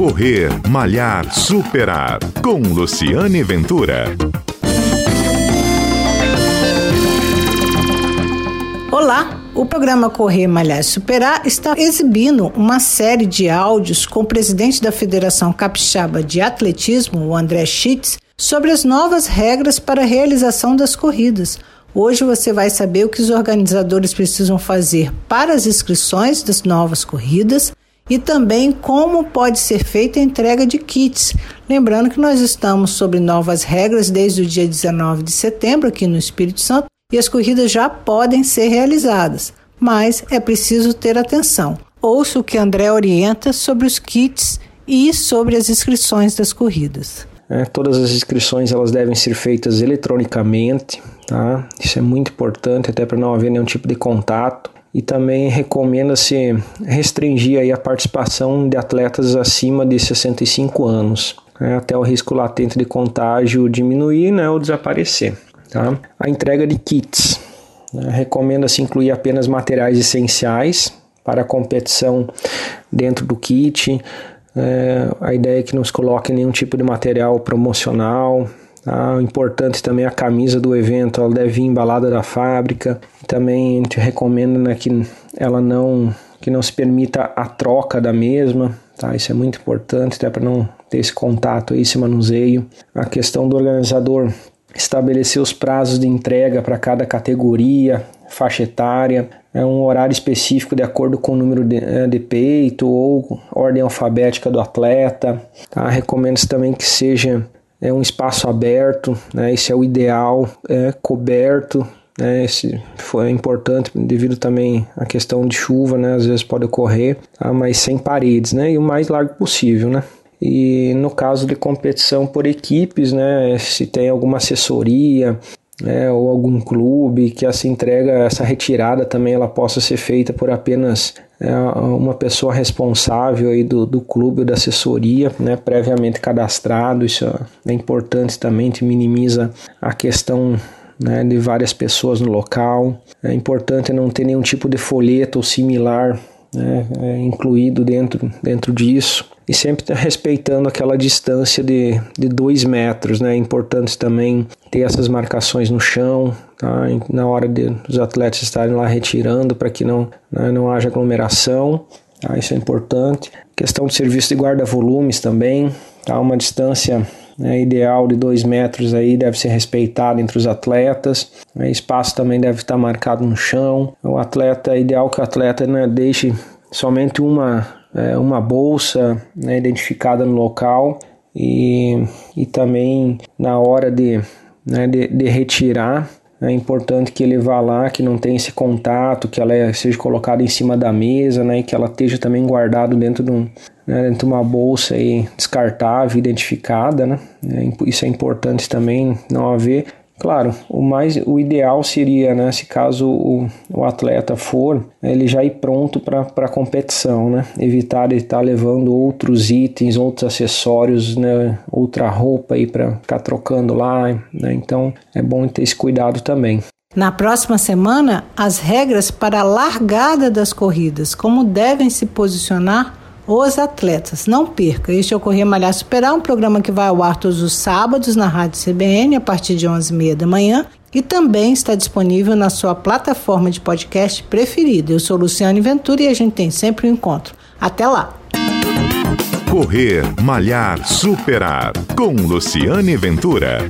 Correr, Malhar, Superar. Com Luciane Ventura. Olá! O programa Correr, Malhar Superar está exibindo uma série de áudios com o presidente da Federação Capixaba de Atletismo, o André Schitz, sobre as novas regras para a realização das corridas. Hoje você vai saber o que os organizadores precisam fazer para as inscrições das novas corridas e também como pode ser feita a entrega de kits. Lembrando que nós estamos sobre novas regras desde o dia 19 de setembro aqui no Espírito Santo e as corridas já podem ser realizadas, mas é preciso ter atenção. Ouça o que André orienta sobre os kits e sobre as inscrições das corridas. É, todas as inscrições elas devem ser feitas eletronicamente, tá? Isso é muito importante até para não haver nenhum tipo de contato. E também recomenda-se restringir aí a participação de atletas acima de 65 anos, né? até o risco latente de contágio diminuir né, ou desaparecer. Tá? A entrega de kits. Né? Recomenda-se incluir apenas materiais essenciais para a competição dentro do kit, é, a ideia é que não se coloque nenhum tipo de material promocional. Tá? Importante também a camisa do evento, ela deve vir embalada da fábrica. Também a gente recomenda né, que ela não que não se permita a troca da mesma, tá? Isso é muito importante, até para não ter esse contato, esse manuseio. A questão do organizador estabelecer os prazos de entrega para cada categoria, faixa etária, é um horário específico de acordo com o número de, é, de peito ou ordem alfabética do atleta. Tá? Recomendo também que seja é, um espaço aberto, né? esse é o ideal, é, coberto. Né? Esse foi importante devido também à questão de chuva, né? às vezes pode ocorrer, tá? mas sem paredes né? e o mais largo possível. Né? E no caso de competição por equipes, né, se tem alguma assessoria, né, ou algum clube que essa entrega, essa retirada também ela possa ser feita por apenas é, uma pessoa responsável aí do, do clube ou da assessoria, né, previamente cadastrado, isso é importante também, que minimiza a questão né, de várias pessoas no local. É importante não ter nenhum tipo de folheto ou similar né, é, incluído dentro, dentro disso e sempre tá respeitando aquela distância de, de dois metros. Né? É importante também ter essas marcações no chão, tá? na hora de os atletas estarem lá retirando para que não, né, não haja aglomeração. Tá? Isso é importante. Questão de serviço de guarda-volumes também, tá? uma distância né, ideal de dois metros aí deve ser respeitado entre os atletas. Né, espaço também deve estar marcado no chão. O atleta, ideal que o atleta né, deixe somente uma, é, uma bolsa né, identificada no local e, e também na hora de, né, de, de retirar é importante que ele vá lá, que não tenha esse contato, que ela seja colocada em cima da mesa, né, e que ela esteja também guardado dentro de, um, né, dentro de uma bolsa aí descartável, identificada, né. É, isso é importante também não haver Claro, o mais o ideal seria, né, se caso o, o atleta for, ele já ir pronto para a competição, né? Evitar ele estar tá levando outros itens, outros acessórios, né, outra roupa aí para ficar trocando lá, né? Então é bom ter esse cuidado também. Na próxima semana, as regras para a largada das corridas, como devem se posicionar os atletas. Não perca, este é o Correr Malhar Superar, um programa que vai ao ar todos os sábados na Rádio CBN a partir de 11h30 da manhã e também está disponível na sua plataforma de podcast preferida. Eu sou Luciane Ventura e a gente tem sempre um encontro. Até lá! Correr, Malhar, Superar com Luciane Ventura.